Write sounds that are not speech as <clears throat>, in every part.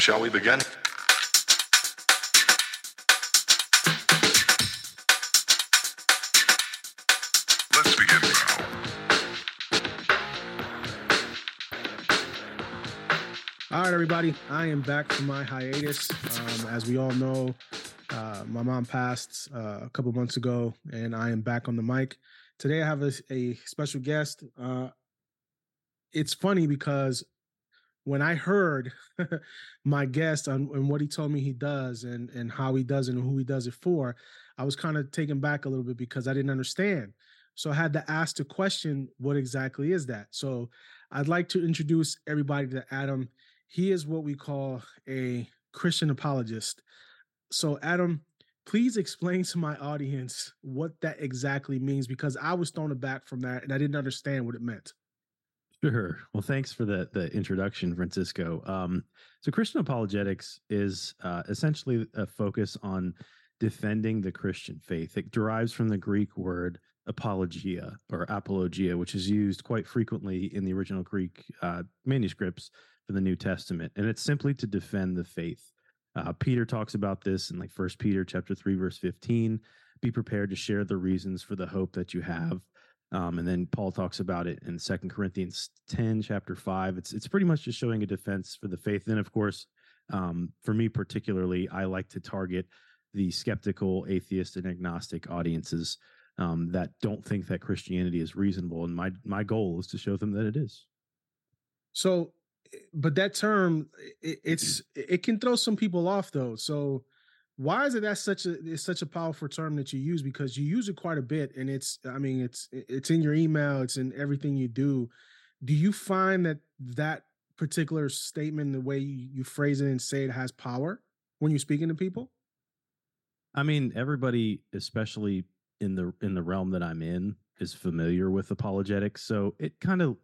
Shall we begin? Let's begin now. All right, everybody. I am back from my hiatus. Um, as we all know, uh, my mom passed uh, a couple months ago, and I am back on the mic. Today, I have a, a special guest. Uh, it's funny because when I heard <laughs> my guest on, and what he told me he does and, and how he does it and who he does it for, I was kind of taken back a little bit because I didn't understand. So I had to ask the question, what exactly is that? So I'd like to introduce everybody to Adam. He is what we call a Christian apologist. So, Adam, please explain to my audience what that exactly means because I was thrown aback from that and I didn't understand what it meant. Sure. Well, thanks for the the introduction, Francisco. Um, so, Christian apologetics is uh, essentially a focus on defending the Christian faith. It derives from the Greek word apologia or apologia, which is used quite frequently in the original Greek uh, manuscripts for the New Testament, and it's simply to defend the faith. Uh, Peter talks about this in like First Peter chapter three verse fifteen. Be prepared to share the reasons for the hope that you have. Um, and then Paul talks about it in Second Corinthians 10, chapter 5. It's it's pretty much just showing a defense for the faith. Then, of course, um, for me particularly, I like to target the skeptical, atheist, and agnostic audiences um, that don't think that Christianity is reasonable. And my my goal is to show them that it is. So, eh, but that term, it, it's it can throw some people off though. So, why is it that such a it's such a powerful term that you use because you use it quite a bit and it's i mean it's it's in your email it's in everything you do do you find that that particular statement the way you, you phrase it and say it has power when you're speaking to people I mean, everybody, especially in the in the realm that I'm in, is familiar with apologetics. So it kind of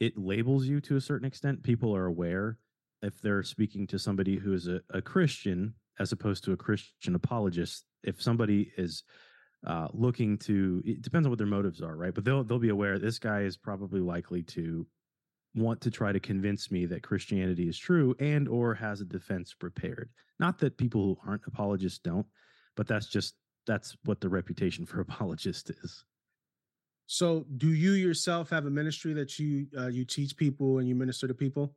it labels you to a certain extent. People are aware if they're speaking to somebody who is a, a Christian as opposed to a Christian apologist. If somebody is uh, looking to, it depends on what their motives are, right? But they'll they'll be aware this guy is probably likely to want to try to convince me that Christianity is true and or has a defense prepared. Not that people who aren't apologists don't, but that's just that's what the reputation <laughs> for apologist is. so do you yourself have a ministry that you uh, you teach people and you minister to people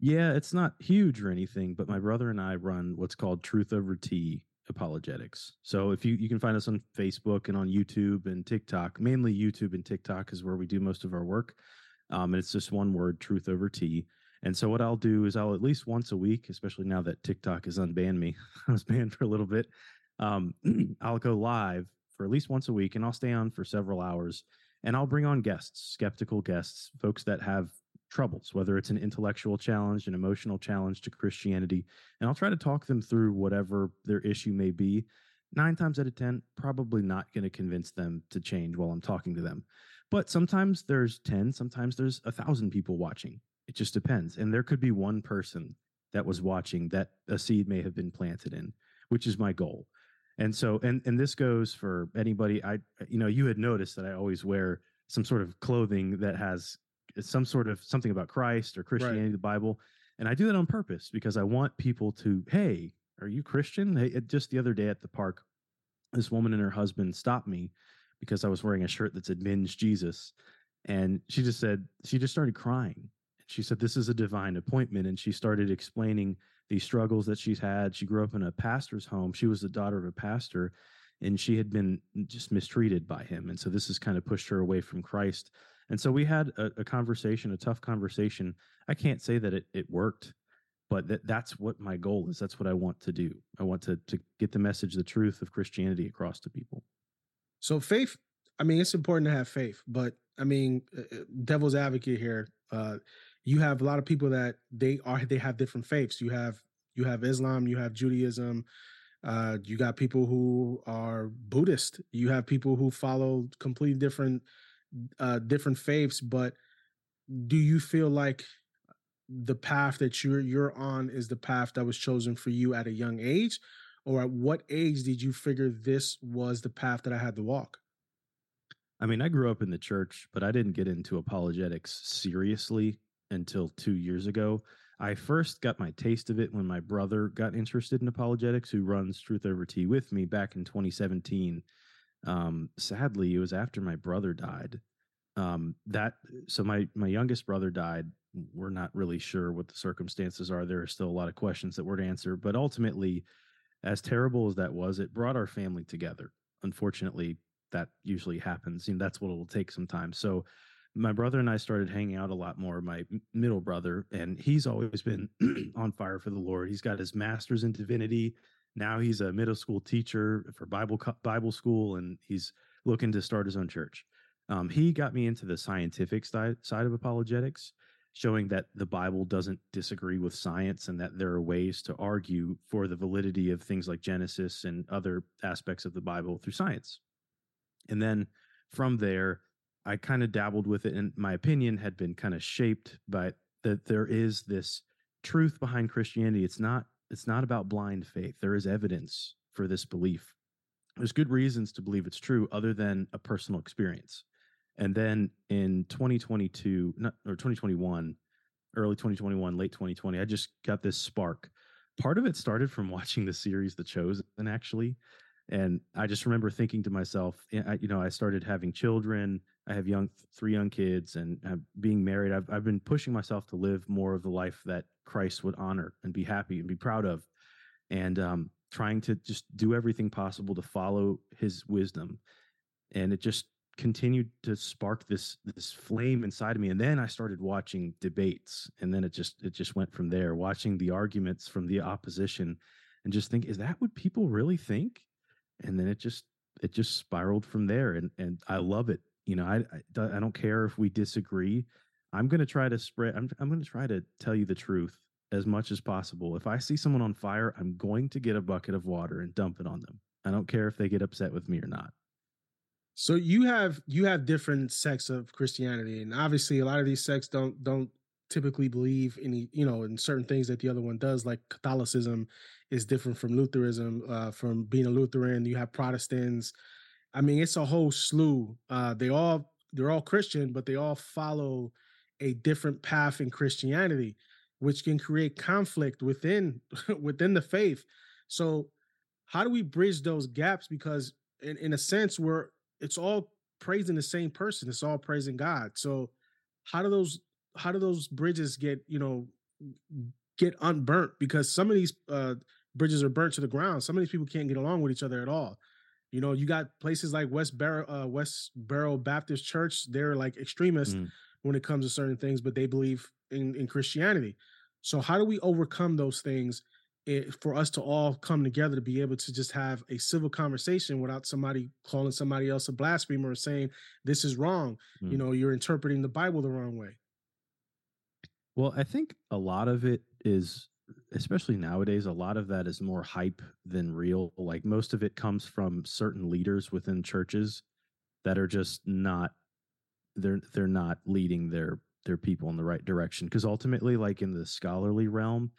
Yeah, it's not huge or anything, but my brother and I run what's called Truth Over Tea apologetics. So if you you can find us on Facebook and on YouTube and TikTok, mainly YouTube and TikTok is where we do most of our work. Um, and it's just one word, Truth Over Tea. And so what I'll do is I'll at least once a week, especially now that TikTok has unbanned me, <laughs> I was banned for a little bit. Um, <clears throat> I'll go live for at least once a week, and I'll stay on for several hours, and I'll bring on guests, skeptical guests, folks that have troubles, whether it's an intellectual challenge, an emotional challenge to Christianity, and I'll try to talk them through whatever their issue may be. Nine times out of 10, probably not going to convince them to change while I'm talking to them. But sometimes there's 10, sometimes there's a thousand people watching. It just depends. And there could be one person that was watching that a seed may have been planted in, which is my goal. And so, and and this goes for anybody. I, you know, you had noticed that I always wear some sort of clothing that has some sort of something about Christ or Christianity, the Bible, and I do that on purpose because I want people to, hey, are you Christian? Hey, just the other day at the park, this woman and her husband stopped me because I was wearing a shirt that said "Minge Jesus," and she just said she just started crying. And She said, "This is a divine appointment," and she started explaining the struggles that she's had. She grew up in a pastor's home. She was the daughter of a pastor, and she had been just mistreated by him. And so this has kind of pushed her away from Christ. And so we had a, a conversation, a tough conversation. I can't say that it, it worked, but that, that's what my goal is. That's what I want to do. I want to, to get the message, the truth of Christianity across to people. So faith, I mean, it's important to have faith, but I mean, uh, uh, devil's advocate here. Uh, you have a lot of people that they are they have different faiths. You have you have Islam, you have Judaism, uh, you got people who are Buddhist. You have people who follow completely different uh, different faiths. But do you feel like the path that you're you're on is the path that was chosen for you at a young age, or at what age did you figure this was the path that I had to walk? I mean, I grew up in the church, but I didn't get into apologetics seriously until two years ago. I first got my taste of it when my brother got interested in apologetics, who runs Truth Over Tea with me back in 2017. Um, sadly, it was after my brother died. Um, that so my my youngest brother died. We're not really sure what the circumstances are. There are still a lot of questions that we're to answer, but ultimately, as terrible as that was, it brought our family together. Unfortunately, that usually happens. and that's what it'll take sometimes. So my brother and I started hanging out a lot more. My middle brother, and he's always been <clears throat> on fire for the Lord. He's got his master's in divinity. Now he's a middle school teacher for Bible Bible school, and he's looking to start his own church. Um, he got me into the scientific side side of apologetics, showing that the Bible doesn't disagree with science, and that there are ways to argue for the validity of things like Genesis and other aspects of the Bible through science. And then from there, I kind of dabbled with it, and my opinion had been kind of shaped by that there is this truth behind Christianity. It's not it's not about blind faith. There is evidence for this belief. There's good reasons to believe it's true, other than a personal experience. And then in 2022, not, or 2021, early 2021, late 2020, I just got this spark. Part of it started from <laughs> watching the series The Chosen, actually. And I just remember thinking to myself, you know, I started having children. I have young, three young kids, and being married. I've I've been pushing myself to live more of the life that Christ would honor and be happy and be proud of, and um, trying to just do everything possible to follow His wisdom. And it just continued to spark this this flame inside of me. And then I started watching debates, and then it just it just went from there. Watching the arguments from the opposition, and just think, is that what people really think? And then it just it just spiraled from there and and i love it you know i i, I don't care if we disagree i'm going to try to spread i'm, I'm going to try to tell you the truth as much as possible if i see someone on fire i'm going to get a bucket of water and dump it on them i don't care if they get upset with me or not. So you have you have different sects of christianity and obviously a lot of these sects don't don't typically believe any you know in certain things that the other one does like catholicism is different from lutheranism uh, from being a lutheran you have protestants. I mean it's a whole slew uh, they all they're all christian but they all follow a different path in christianity which can create conflict within <laughs> within the faith. So how do we bridge those gaps? Because in, in a sense we're it's all praising the same person it's all praising god. So how do those how do those bridges get you know get unburnt because some of these uh, bridges are burnt to the ground. Some of these people can't get along with each other at all. You know, you got places like Westboro, uh, Westboro Baptist Church. They're like extremists mm. when it comes to certain things, but they believe in, in Christianity. So how do we overcome those things it, eh, for us to all come together to be able to just have a civil conversation without somebody calling somebody else a blasphemer or saying this is wrong? Mm. You know, you're interpreting the Bible the wrong way. Well, I think a lot of it is, especially nowadays, a lot of that is more hype than real. Like most of it comes from certain leaders within churches that are just not they're they're not leading their their people in the right direction because ultimately like in the scholarly realm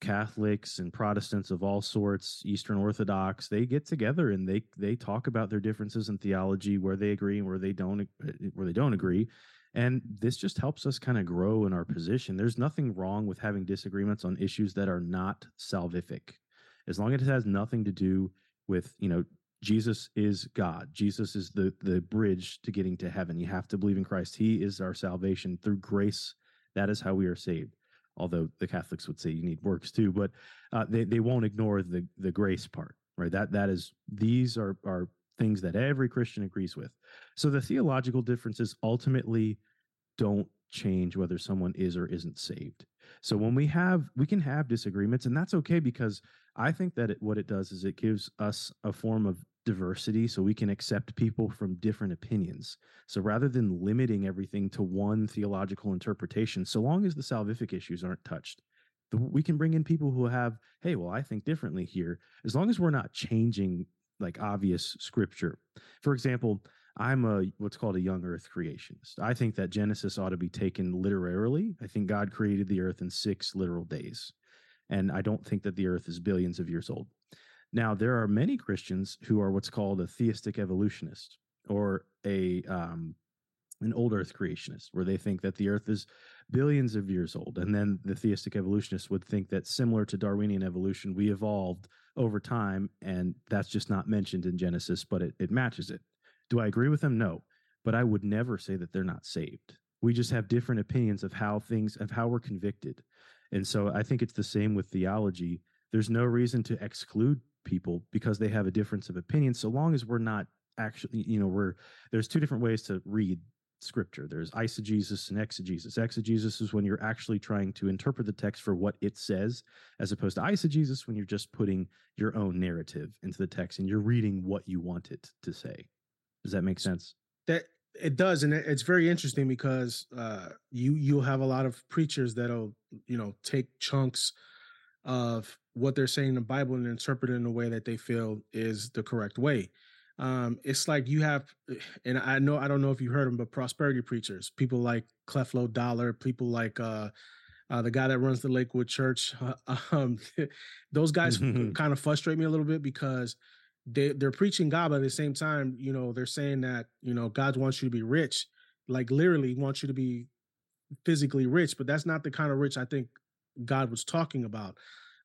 catholics and protestants of all sorts eastern orthodox they get together and they they talk about their differences in theology where they agree and where they don't eh, eh, where they don't agree and this just helps us kind of grow in our position. There's nothing wrong with having disagreements on issues that are not salvific. As long as it has nothing to do with, you know, Jesus is God. Jesus is the the bridge to getting to heaven. You have to believe in Christ. He is our salvation through grace. That is how we are saved. Although the Catholics would say you need works too, but uh, they they won't ignore the the grace part, right? That that is these are are things that every Christian agrees with. So the theological differences ultimately don't change whether someone is or isn't saved. So when we have, we can have disagreements, and that's okay because I think that it, what it does is it gives us a form of diversity so we can accept people from different opinions. So rather than limiting everything to one theological interpretation, so long as the salvific issues aren't touched, we can bring in people who have, hey, well, I think differently here, as long as we're not changing like obvious scripture. For example, I'm a what's called a young earth creationist. I think that Genesis ought to be taken literally. I think God created the earth in 6 literal days. And I don't think that the earth is billions of years old. Now, there are many Christians who are what's called a theistic evolutionist or a um, an old earth creationist where they think that the earth is billions of years old and then the theistic evolutionists would think that similar to darwinian evolution we evolved over time and that's just not mentioned in genesis but it, it matches it. Do i agree with them? No but i would never say that they're not saved. We just have different opinions of how things of how we're convicted. And so i think it's the same with theology. There's no reason to exclude people because they have a difference of opinion so long as we're not actually you know we're there's two different ways to read scripture. There's eisegesis and exegesis. Exegesis is when you're actually trying to interpret the text for what it says, as opposed to eisegesis when you're just putting your own narrative into the text and you're reading what you want it to say. Does that make sense? That it does, and it's very interesting because uh, you you'll have a lot of preachers that'll you know take chunks of what they're saying in the Bible and interpret it in a way that they feel is the correct way um, it's like you have, <sighs> and I know I don't know if you heard them, but prosperity preachers, people like Creflo Dollar, people like uh, uh, the guy that runs the Lakewood Church. <laughs> Uh, um, <laughs> those guys <laughs> kind of frustrate me a little bit because they they're preaching God, but at the same time, you know, they're saying that you know God wants you to be rich, like literally wants you to be physically rich, but that's not the kind of rich I think God was talking about.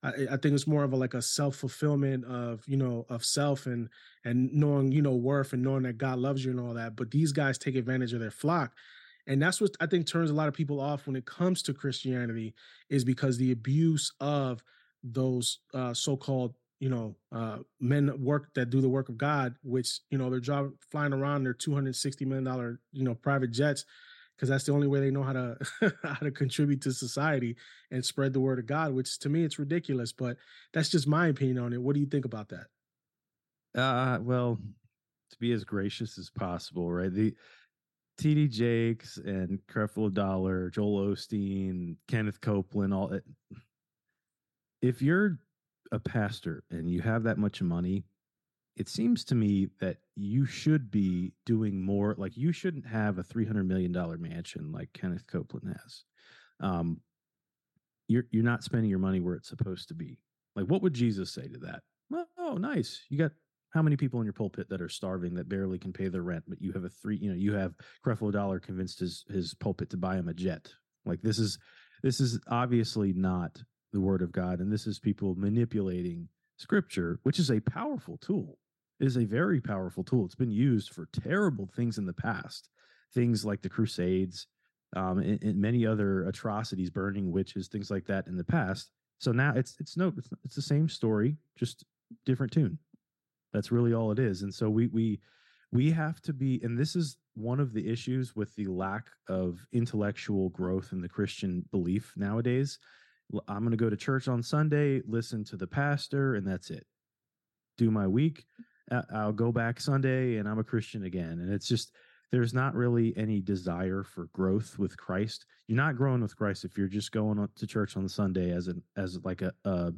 I, I think it's more of a like a self fulfillment of you know of self and and knowing you know worth and knowing that God loves you and all that. But these guys take advantage of their flock, and that's what I think turns a lot of people off when it comes to Christianity is because the abuse of those uh, so-called you know uh, men work that do the work of God, which you know they're job flying around their two hundred sixty million dollar you know private jets because that's the only way they know how to <laughs> how to contribute to society and spread the word of God. Which to me, it's ridiculous, but that's just my opinion on it. What do you think about that? Uh, well, to be as gracious as possible, right? The TD Jakes and Creflo Dollar, Joel Osteen, Kenneth Copeland, all it. If you're a pastor and you have that much money, it seems to me that you should be doing more. Like you shouldn't have a three hundred million dollar mansion like Kenneth Copeland has. Um, you're you're not spending your money where it's supposed to be. Like, what would Jesus say to that? Well, oh, nice. You got how many people in your pulpit that are starving that barely can pay their rent, but you have a three, you know, you have Creflo Dollar convinced his his pulpit to buy him a jet. Like this is this is obviously not the word of God, and this is people manipulating scripture, which is a powerful tool is a very powerful tool. It's been used for terrible things in the past, things like the Crusades, um, and, and, many other atrocities, burning witches, things like that in the past. So now it's it's no it's, it's the same story, just different tune. That's really all it is. And so we we we have to be, and this is one of the issues with the lack of intellectual growth in the Christian belief nowadays. I'm going to go to church on Sunday, listen to the pastor, and that's it. Do my week Uh, I'll go back Sunday and I'm a Christian again. And it's just, there's not really any desire for growth with Christ. You're not growing with Christ if you're just going to church on Sunday as an, as like a, a,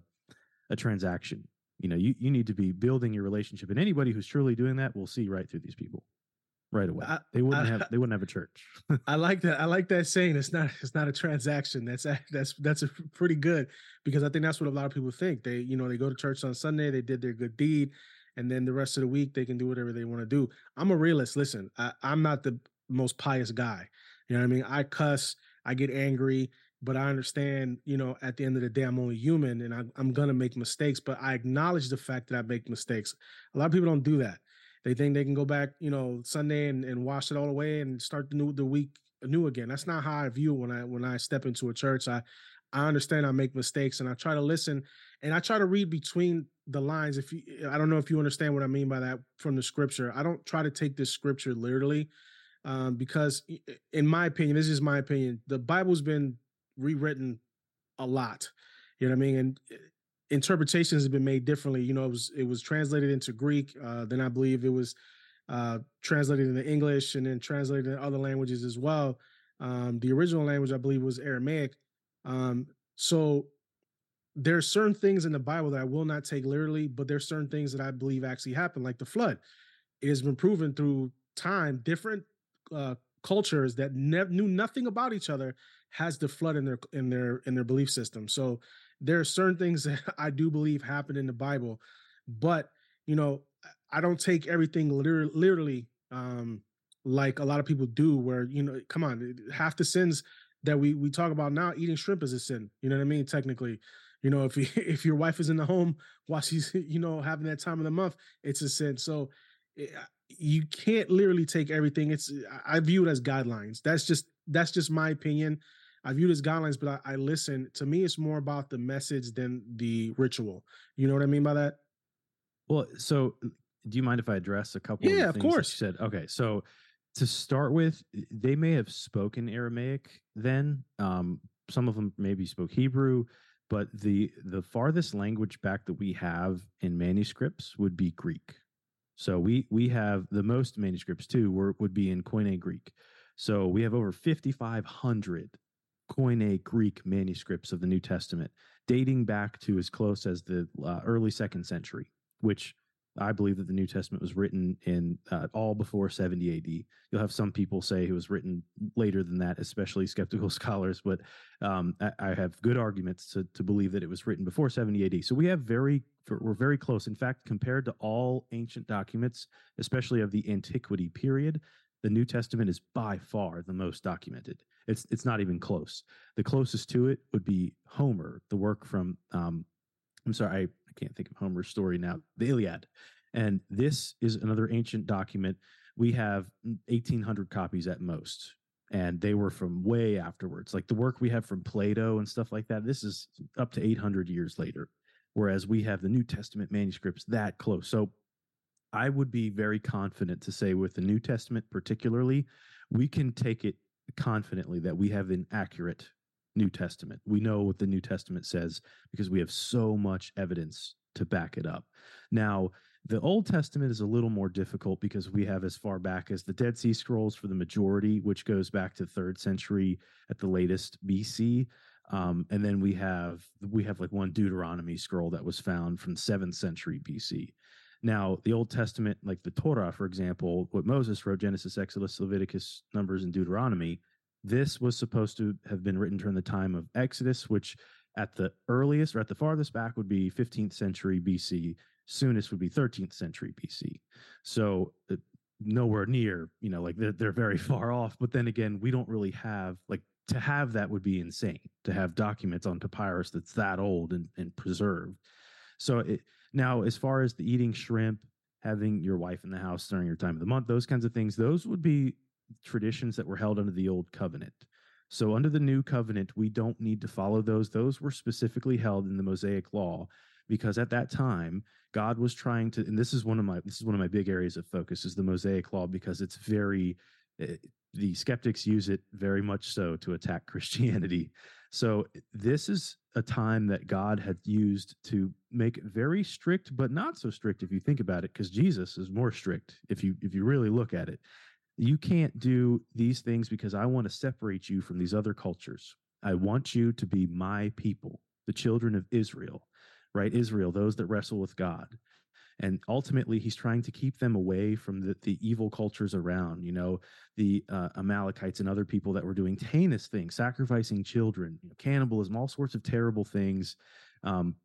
a transaction. You know, you, you need to be building your relationship and anybody who's truly doing that will see right through these people right away. I, they wouldn't I, have, they wouldn't have a <laughs> church. I like that. I like that saying. It's not, it's not a transaction. That's, that's, that's a pretty good because I think that's what a lot of people think. They, you know, they go to church on Sunday, they did their good deed and then the rest of the week they can do whatever they want to do. I'm a realist. Listen, I, I'm not the most pious guy. You know what I mean? I cuss, I get angry, but I understand, you know, at the end of the day, I'm only human and I, I'm going to make mistakes, but I acknowledge the fact that I make mistakes. A lot of people don't do that. They think they can go back, you know, Sunday and, and wash it all away and start the new the week new again. That's not how I view when I when I step into a church. I I understand I make mistakes and I try to listen and I try to read between the lines if you i don't know if you understand what i mean by that from the scripture i don't try to take this scripture literally um, because in my opinion this is my opinion the bible's been rewritten a lot you know what i mean? And eh, interpretations have been made differently you know it was it was translated into greek uh, then i believe it was uh, translated into english and then translated in other languages as well um, the original language i believe was aramaic um, so there's certain things in the Bible that I will not take literally, but there's certain things that I believe actually happened, like the flood. It has been proven through time, different uh, cultures that never knew nothing about each other has the flood in their in their in their belief system. So there are certain things <laughs> that I do believe happened in the Bible, but you know, I don't take everything literally. literally um, like a lot of people do where you know come on half the sins that we we talk about now eating shrimp is a sin you know what i mean technically you know if you, <laughs> if your wife is in the home while she's <laughs> you know having that time of the month it's a sin so eh, you can't literally take everything it's i view it as guidelines that's just that's just my opinion i view it as guidelines but I, I listen to me it's more about the message than the ritual you know what i mean by that Well, so do you mind if I address a couple? Yeah, of, of course. you said okay. So to start with, they may have spoken Aramaic then. Um, some of them maybe spoke Hebrew, but the the farthest language back that we have in manuscripts would be Greek. So we we have the most manuscripts too were, would be in Koine Greek. So we have over 5,500 Koine Greek manuscripts of the New Testament, dating back to as close as the uh, early second century, which I believe that the New Testament was written in uh, all before 70 AD. You'll have some people say it was written later than that, especially skeptical <laughs> scholars, but um, I, I have good arguments to, to believe that it was written before 70 AD. So we have very, we're very close. In fact, compared to all ancient documents, especially of the antiquity period, the New Testament is by far the most documented. It's it's not even close. The closest to it would be Homer, the work from um, I'm sorry, I, I can't think of Homer's story now, mm. the Iliad. And this is another ancient document. We have mm, 1,800 copies at most, and they were from way afterwards. Like the work we have from Plato and stuff like that, this is up to 800 years later. Whereas we have the New Testament manuscripts that close. So I would be very confident to say, with the New Testament particularly, we can take it confidently that we have an accurate New Testament. We know what the New Testament says because we have so much evidence to back it up. Now, the Old Testament is a little more difficult because we have as far back as the Dead Sea Scrolls for the majority, which goes back to third century at the latest BC. Um, and then we have we have like one Deuteronomy scroll that was found from seventh century BC. Now, the Old Testament, like the Torah, for example, what Moses wrote, Genesis, Exodus, Leviticus, Numbers, and Deuteronomy, this was supposed to have been written during the time of Exodus, which at the earliest or at the farthest back would be 15th century BC. Soonest would be 13th century BC. So uh, nowhere near, you know, like they're, they're very <laughs> far off. But then again, we don't really have like to have that would be insane to have documents on papyrus that's that old and, and preserved. So it, now, as far as the eating shrimp, having your wife in the house during your time of the month, those kinds of things, those would be traditions that were held under the old covenant. So under the new covenant, we don't need to follow those. Those were specifically held in the Mosaic law because at that time, God was trying to, and this is one of my this is one of my big areas of focus is the Mosaic law because it's very eh, the skeptics use it very much so to attack <laughs> Christianity. So this is a time that God had used to make it very strict, but not so strict if you think about it, because Jesus is more strict if you if you really look at it. You can't do these things because I want to separate you from these other cultures. I want you to be my people, the children of Israel, right? Israel, those that wrestle with God. And ultimately, he's trying to keep them away from the, the evil cultures around, you know, the uh, Amalekites and other people that were doing heinous things, sacrificing children, you know, cannibalism, all sorts of terrible things. Um,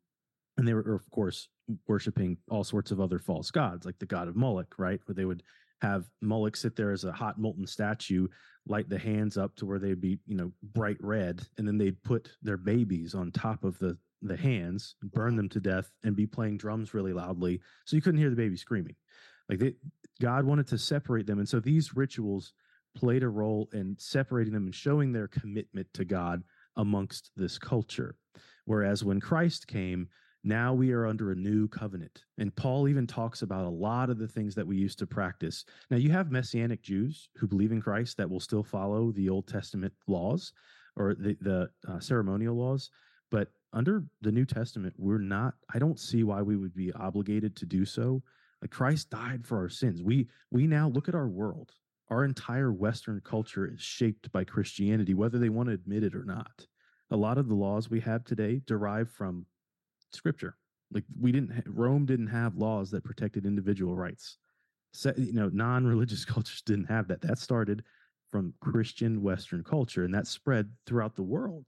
and they were, of course, worshiping all sorts of other false gods, like the god of Moloch, right? Where they would have Moloch sit there as a hot molten statue, light the hands up to where they'd be, you know, bright red, and then they'd put their babies on top of the the hands, burn them to death, and be playing drums really loudly, so you couldn't hear the baby screaming. Like they, God wanted to separate them, and so these rituals played a role in separating them and showing their commitment to God amongst this culture. Whereas when Christ came, now we are under a new covenant. And Paul even talks about a lot of the things that we used to practice. Now, you have Messianic Jews who believe in Christ that will still follow the Old Testament laws or the, the uh, ceremonial laws. But under the New Testament, we're not, I don't see why we would be obligated to do so. Like Christ died for our sins. We we now look at our world. Our entire Western culture is shaped by Christianity, whether they want to admit it or not. A lot of the laws we have today derive from scripture. Like we didn't, Rome didn't have laws that protected individual rights. Se- you know, non-religious <laughs> cultures didn't have that. That started from Christian Western culture, and that spread throughout the world,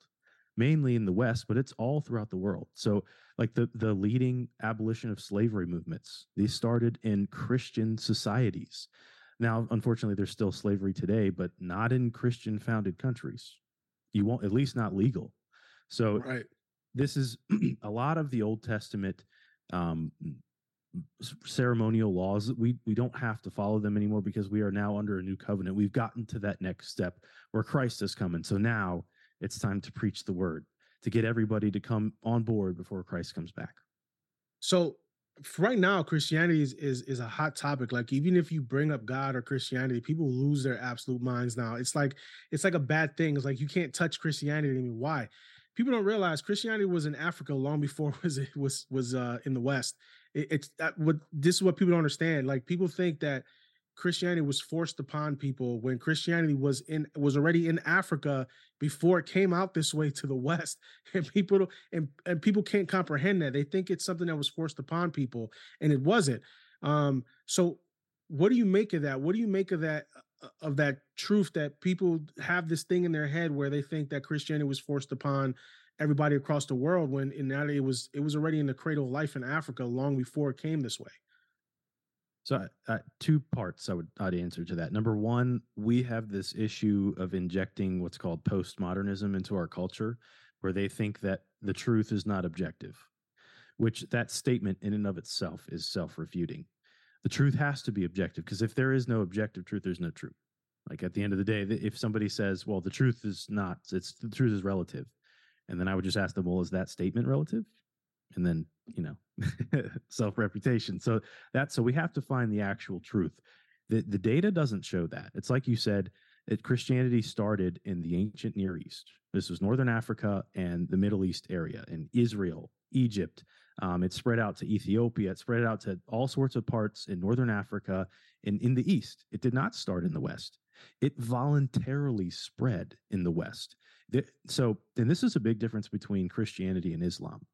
mainly in the West, but it's all throughout the world. So, like the the leading abolition of slavery movements, these started in Christian societies. Now, unfortunately, there's still slavery today, but not in Christian founded countries. You won't, at least not legal. So Right. This is <clears throat> a lot of the Old Testament um, ceremonial laws. We we don't have to follow them anymore because we are now under a new covenant. We've gotten to that next step where Christ is coming. So now it's time to preach the word to get everybody to come on board before Christ comes back. So right now, Christianity is, is is a hot topic. Like even if you bring up God or Christianity, people lose their absolute minds now. It's like it's like a bad thing. It's like you can't touch Christianity. I mean, why? People don't realize Christianity was in Africa long before it <laughs> was it was was uh, in the West. It, it's that what this is what people don't understand. Like people think that Christianity was forced upon people when Christianity was in was already in Africa before it came out this way to the <laughs> West, and people and and people can't comprehend that. They think it's something that was forced upon people, and it wasn't. Um, so, what do you make of that? What do you make of that of that truth that people have this thing in their head where they think that Christianity was forced upon everybody across the world when in reality it was it was already in the cradle of life in Africa long before it came this way. So, uh, two parts I would I'd answer to that. Number one, we have this issue of injecting what's called postmodernism into our culture, where they think that the truth is not objective, which that statement in and of itself is self-refuting. The truth has to be objective because if there is no objective truth, there's no truth. Like at the end of the day, if somebody says, "Well, the truth is not," it's the truth is relative, and then I would just ask them, "Well, is that statement relative?" And then you know, <laughs> self-refutation. So that's so we have to find the actual truth. The the data doesn't show that. It's like you said, it, Christianity started in the ancient Near East. This was Northern Africa and the Middle East area, in Israel, Egypt. Um, it spread out to Ethiopia. It spread out to all sorts of parts in Northern Africa and in the East. It did not start in the West. It voluntarily spread in the West. So, and this is a big difference between Christianity and Islam.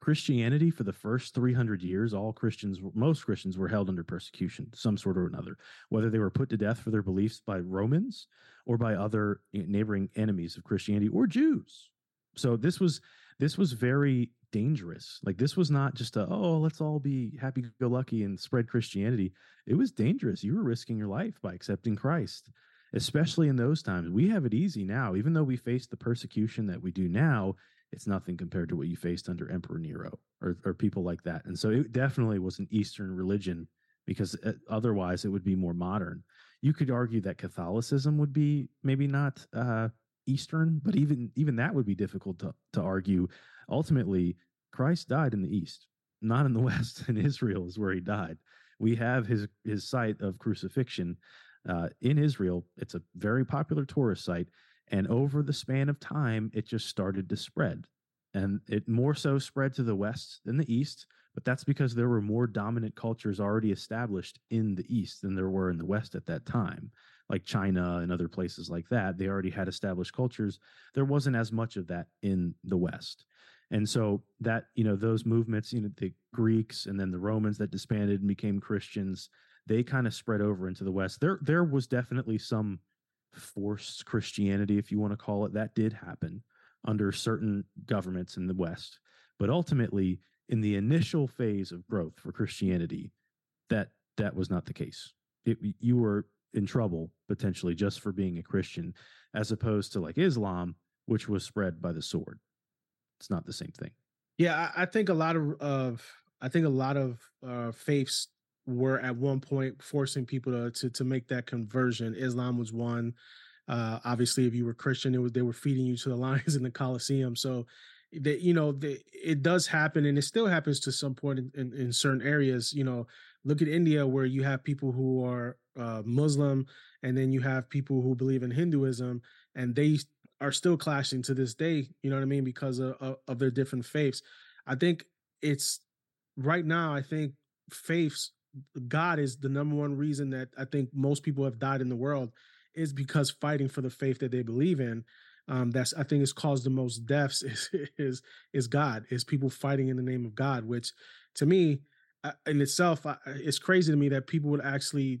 Christianity for the first 300 years, all Christians, most Christians were held under persecution, some sort or another, whether they were put to death for their beliefs by Romans or by other neighboring enemies of Christianity or Jews. So this was this was very dangerous. Like this was not just a oh let's all be happy go lucky and spread Christianity. It was dangerous. You were risking your life by accepting Christ, especially in those times. We have it easy now, even though we face the persecution that we do now it's nothing compared to what you faced under Emperor Nero or, or people like that. And so it definitely was an Eastern religion because uh, otherwise it would be more modern. You could argue that Catholicism would be maybe not uh, Eastern, but even even that would be difficult to, to argue. Ultimately, Christ died in the East, not in the <laughs> West. And Israel is where he died. We have his his site of crucifixion uh, in Israel. It's a very popular tourist site. And over the span of time, it just started to spread. And it more so spread to the west than the east, but that's because there were more dominant cultures already established in the east than there were in the west at that time, like China and other places like that. They already had established cultures. There wasn't as much of that in the west. And so that, you know, those movements, you know, the Greeks and then the Romans that disbanded and became Christians, they kind of spread over into the west. There there was definitely some forced Christianity, if you want to call it, that did happen under certain governments in the West. But ultimately, in the initial phase of growth for Christianity, that that was not the case. It, you were in trouble potentially just for being a Christian, as opposed to like Islam, which was spread by the sword. It's not the same thing. Yeah, I, I think a lot of of I think a lot of uh, faiths were at one point forcing people to to, to make that conversion. Islam was one. Uh, obviously, if you were Christian, it was they were feeding you to the <laughs> lions in the Colosseum. So, that you know, the, it does happen, and it still happens to some point in, in, in certain areas. You know, look at India, where you have people who are uh, Muslim, and then you have people who believe in Hinduism, and they are still clashing to this day. You know what I mean? Because of, of, of their different faiths. I think it's right now. I think faiths God is the number one reason that I think most people have died in the world is because fighting for the faith that they believe in. Um, that's I think has caused the most deaths <laughs> is is is God is people fighting in the name of God, which to me uh, in itself it's crazy to me that people would actually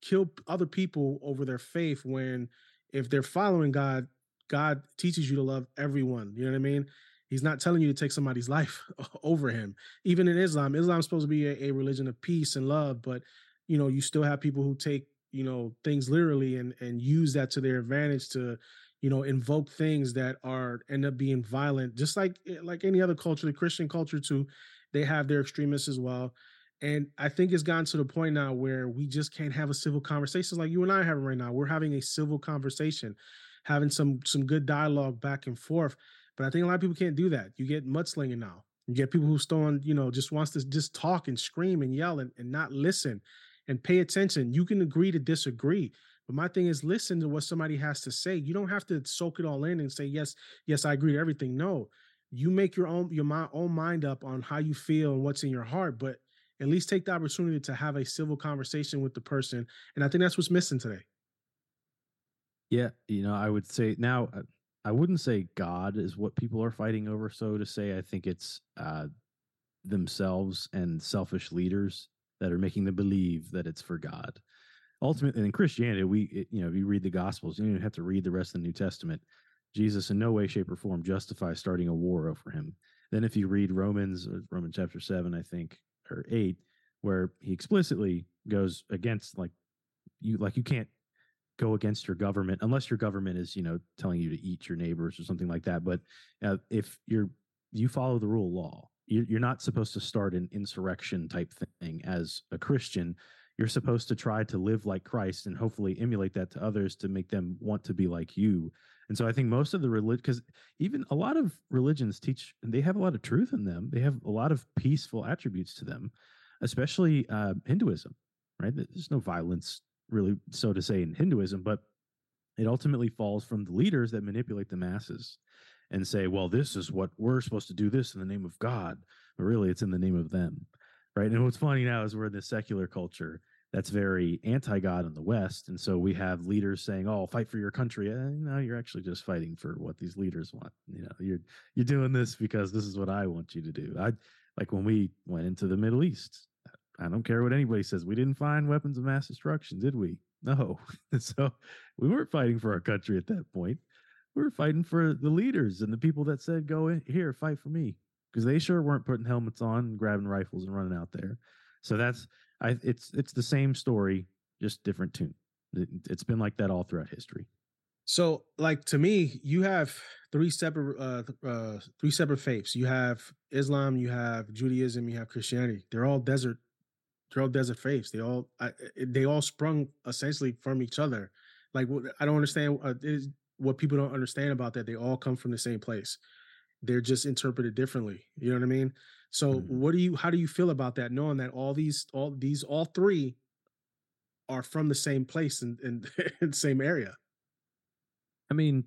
kill other people over their faith when if they're following God, God teaches you to love everyone. You know what I mean? He's not telling you to take somebody's life <laughs> over him. Even in Islam, Islam's supposed to be a, a, religion of peace and love, but you know, you still have people who take you know things literally and and use that to their advantage to you know invoke things that are end up being violent just like eh, like any other culture the christian culture too they have their extremists as well and i think it's gotten to the point now where we just can't have a civil conversation like you and i are having right now we're having a civil conversation having some some good dialogue back and forth but i think a lot of people can't do that you get mudslinging now you get people who still you know just wants to just talk and scream and yell and, and not listen and pay attention you can agree to disagree but my thing is listen to what somebody has to say. You don't have to soak it all in and say, yes, yes, I agree to everything. No, you make your own your my own mind up on how you feel and what's in your heart, but at least take the opportunity to have a civil conversation with the person. And I think that's what's missing today. Yeah, you know, I would say now uh, I wouldn't say God is what people are fighting over, so to say. I think it's uh, themselves and selfish leaders that are making them believe that it's for God ultimately in Christianity, we you know if you read the Gospels, you don't even have to read the rest of the New Testament. Jesus in no way, shape, or form justifies starting a war over him. Then if you read Romans, uh, Romans chapter seven, I think, or eight, where he explicitly goes against like you like you can't go against your government unless your government is you know telling you to eat your neighbors or something like that. But uh, if you're you follow the rule of law, you're not supposed to start an insurrection type thing as a Christian you're supposed to try to live like Christ and hopefully emulate that to others to make them want to be like you. And so I think most of the religion, because even a lot of religions teach, and they have a lot of truth in them. They have a lot of peaceful attributes to them, especially uh, Hinduism, right? There's no violence, really, so to say, in Hinduism, but it ultimately falls from the leaders that manipulate the masses and say, well, this is what we're supposed to do this in the name of God. But really, it's in the name of them right? And what's funny now is we're in this secular culture that's very anti-God in the West, and so we have leaders saying, "Oh, fight for your country." Eh, no, you're actually just fighting for what these leaders want. You know, you're you're doing this because this is what I want you to do. I like when we went into the Middle East. I don't care what anybody says. We didn't find weapons of mass destruction, did we? No. <laughs> so we weren't fighting for our country at that point. We were fighting for the leaders and the people that said, "Go in here, fight for me." because they sure weren't putting helmets on and grabbing rifles and running out there. So that's I it's it's the same story, just different tune. It, it's been like that all throughout history. So, like to me, you have three separate uh, uh three separate faiths. You have Islam, you have Judaism, you have Christianity. They're all desert they're desert faiths. They all I, they all sprung essentially from each other. Like I don't understand uh, what people don't understand about that. They all come from the same place they're just interpreted differently you know what i mean so mm-hmm. what do you how do you feel about that knowing that all these all these all three are from the same place and in, in, the same area i mean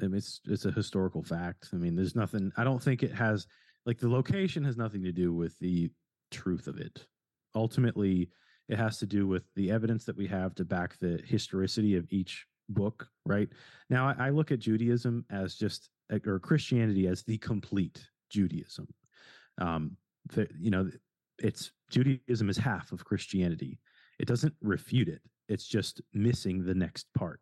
it's it's a historical fact i mean there's nothing i don't think it has like the location has nothing to do with the truth of it ultimately it has to do with the evidence that we have to back the historicity of each book right now I, I look at judaism as just or Christianity as the complete Judaism. Um, the, you know, it's Judaism is half of Christianity. It doesn't refute it. It's just missing the next part.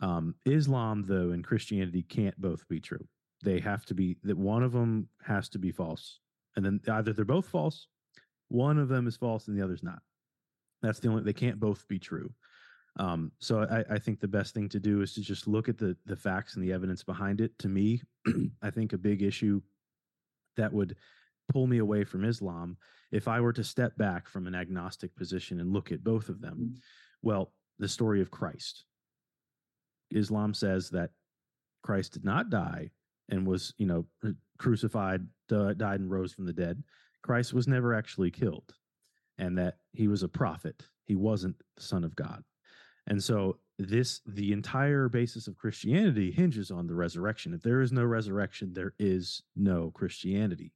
Um, Islam, though, and Christianity can't both be true. They have to be that one of them has to be false, and then either they're both false, one of them is false, and the other's not. That's the only. They can't both be true. Um, so I, I, think the best thing to do is to just look at the the facts and the evidence behind it. To me, <clears throat> I think a big issue that would pull me away from Islam if I were to step back from an agnostic position and look at both of them. Mm-hmm. Well, the story of Christ. Islam says that Christ did not die and was, you know, crucified, died, and rose from the dead. Christ was never actually killed, and that he was a prophet. He wasn't the Son of God. And so this the entire basis of Christianity hinges on the resurrection. If there is no resurrection, there is no Christianity.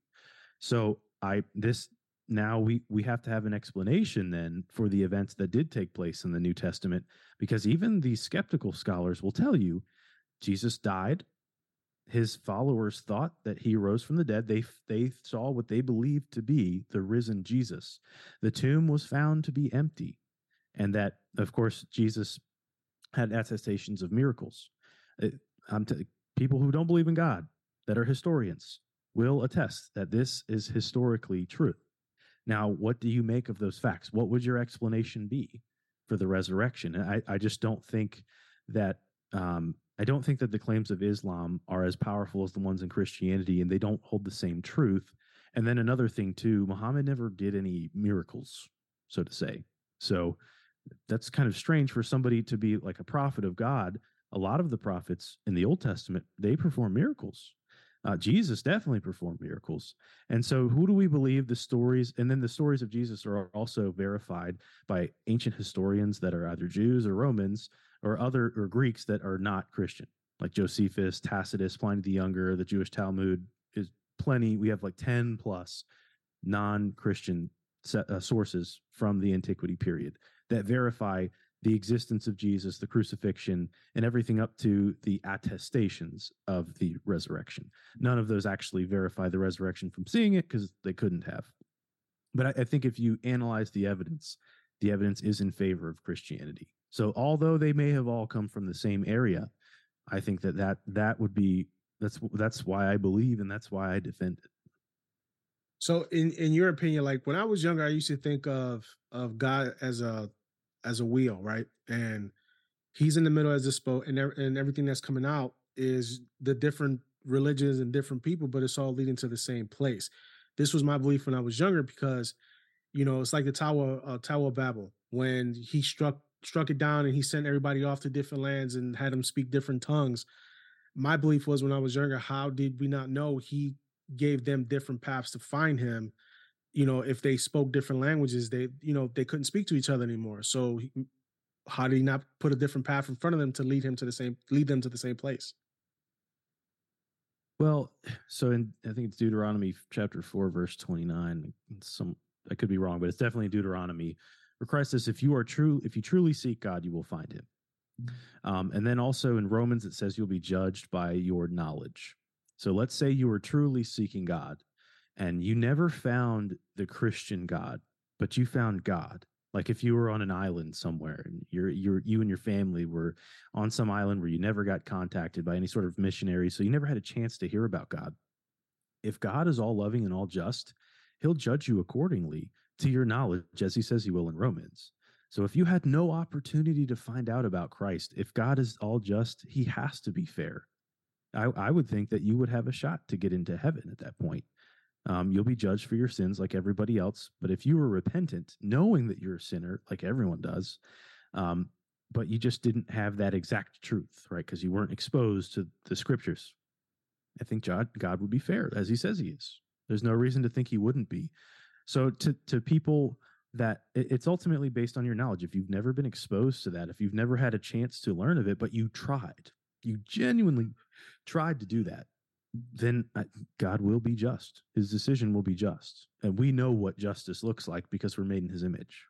So I this now we we have to have an explanation then for the events that did take place in the New Testament because even the skeptical scholars will tell you Jesus died his followers thought that he rose from the dead they they saw what they believed to be the risen Jesus. The tomb was found to be empty and that of course jesus had attestations of miracles. Uh, it, t- people who don't believe in god that are historians will attest that this is historically true. Now what do you make of those facts? What would your explanation be for the resurrection. I, I just don't think that um, I don't think that the claims of Islam are as powerful as the ones in Christianity, and they don't hold the same truth. And then another thing too, Muhammad never did any miracles, so to say. So that's kind of strange for somebody to be like a prophet of God. A lot of the prophets in the Old Testament they perform miracles. Uh, Jesus definitely performed miracles. And so, who do we believe the stories? And then the stories of Jesus are also verified by ancient historians that are either Jews or Romans or other or Greeks that are not Christian, like Josephus, Tacitus, Pliny the Younger, the Jewish Talmud is plenty. We have like 10 plus non Christian uh, sources from the antiquity period that verify the existence of Jesus, the crucifixion, and everything up to the attestations of the resurrection. None of those actually verify the resurrection from seeing it because they couldn't have. But I, I, think if you analyze the evidence, the evidence is in favor of Christianity. So although they may have all come from the same area, I think that that, that would be that's that's why I believe and that's why I defend it. So in in your opinion, like when I was younger, I used to think of of God as a as a wheel, right? And he's in the middle as a spoke, and and everything that's coming out is the different religions and different people, but it's all leading to the same place. This was my belief when I was younger because, you know, it's like the Tower uh, Tower of Babel when he struck struck it down and he sent everybody off to different lands and had them speak different tongues. My belief was when I was younger, how did we not know he gave them different paths to find him you know, if they spoke different languages, they, you know, they couldn't speak to each other anymore. So how did he not put a different path in front of them to lead him to the same, lead them to the same place? Well, <sighs> so in I think it's Deuteronomy chapter four, verse twenty nine. Some I could be wrong, but it's definitely Deuteronomy. Where Christ says, "If you are true, if you truly seek God, you will find Him." Um, and then also in Romans, it says you'll be judged by your knowledge. So let's say you were truly seeking God, and you never found the Christian God, but you found God. Like if you were on an island somewhere and you're you're you and your family were on some island where you never got contacted by any sort of missionary, so you never had a chance to hear about God. If God is all loving and all just, he'll judge you accordingly to your knowledge, as he says he will in Romans. So if you had no opportunity to find out about Christ, if God is all just, he has to be fair. I, I would think that you would have a shot to get into heaven at that point. Um, you'll be judged for your sins like everybody else. But if you were repentant, knowing that you're a sinner, like everyone does, um, but you just didn't have that exact truth, right? Because you weren't exposed to the scriptures. I think God, God would be fair, as He says He is. There's no reason to think He wouldn't be. So to to people that it's ultimately based on your knowledge. If you've never been exposed to that, if you've never had a chance to learn of it, but you tried, you genuinely tried to do that, then uh, God will be just. His decision will be just. And we know what justice looks like because we're made in his image.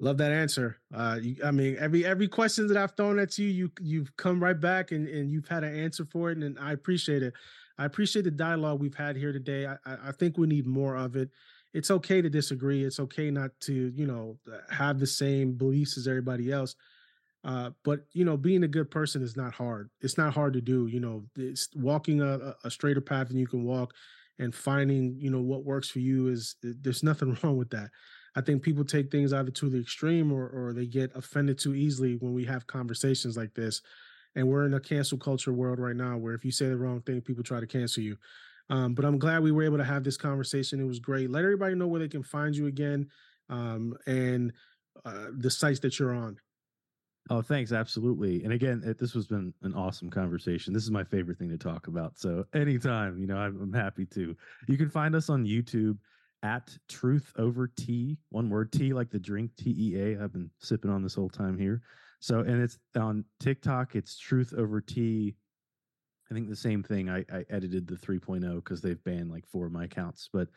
Love that answer. Uh, you, I mean, every every question that I've thrown at you, you you've come right back and, and you've had an answer for it, and I appreciate it. I appreciate the dialogue we've had here today. I, I think we need more of it. It's okay to disagree. It's okay not to, you know, have the same beliefs as everybody else. Uh, but you know, being a good person is not hard. It's not hard to do. You know, it's walking a, a straighter path than you can walk, and finding you know what works for you is there's nothing <laughs> wrong with that. I think people take things either to the extreme or or they get offended too easily when we have conversations like this. And we're in a cancel culture world right now where if you say the wrong thing, people try to cancel you. Um, but I'm glad we were able to have this conversation. It was great. Let everybody know where they can find you again um, and uh, the sites that you're on. Oh, thanks. Absolutely. And again, it, this has been an awesome conversation. This is my favorite thing to talk about. So anytime, you know, I'm, I'm happy to. You can find us on YouTube at Truth Over Tea. One word, tea like the drink, tea i've been sipping on this whole time here. So, and it's on TikTok. It's Truth Over Tea. I think the same thing. I, I edited the 3.0 because they've banned like four of my accounts, but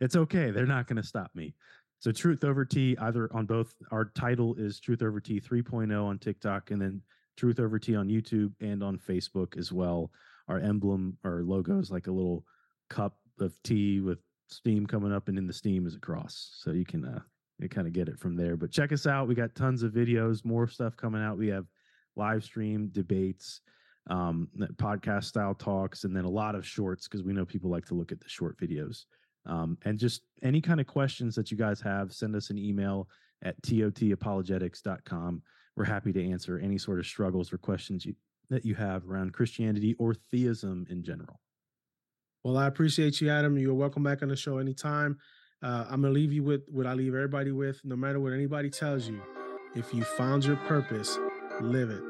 it's okay. They're not going to stop me. So Truth Over Tea, either on both. Our title is Truth Over Tea 3.0 on TikTok, and then Truth Over Tea on YouTube and on Facebook as well. Our emblem, our logo is like a little cup of tea with steam coming up, and in the steam is a cross. So you can uh, you kind of get it from there. But check us out. We got tons of videos, more stuff coming out. We have live stream debates, um, podcast style talks, and then a lot of shorts because we know people like to look at the short videos. Um, and just any kind of questions that you guys have, send us an email at totapologetics.com. We're happy to answer any sort of struggles or questions you, that you have around Christianity or theism in general. Well, I appreciate you, Adam. You're welcome back on the show anytime. Uh, I'm gonna leave you with what I leave everybody with. No matter what anybody tells you, if you found your purpose, live it.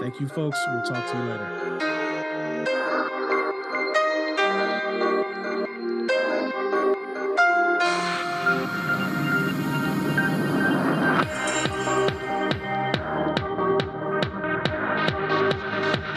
Thank you, folks. We'll talk to you later.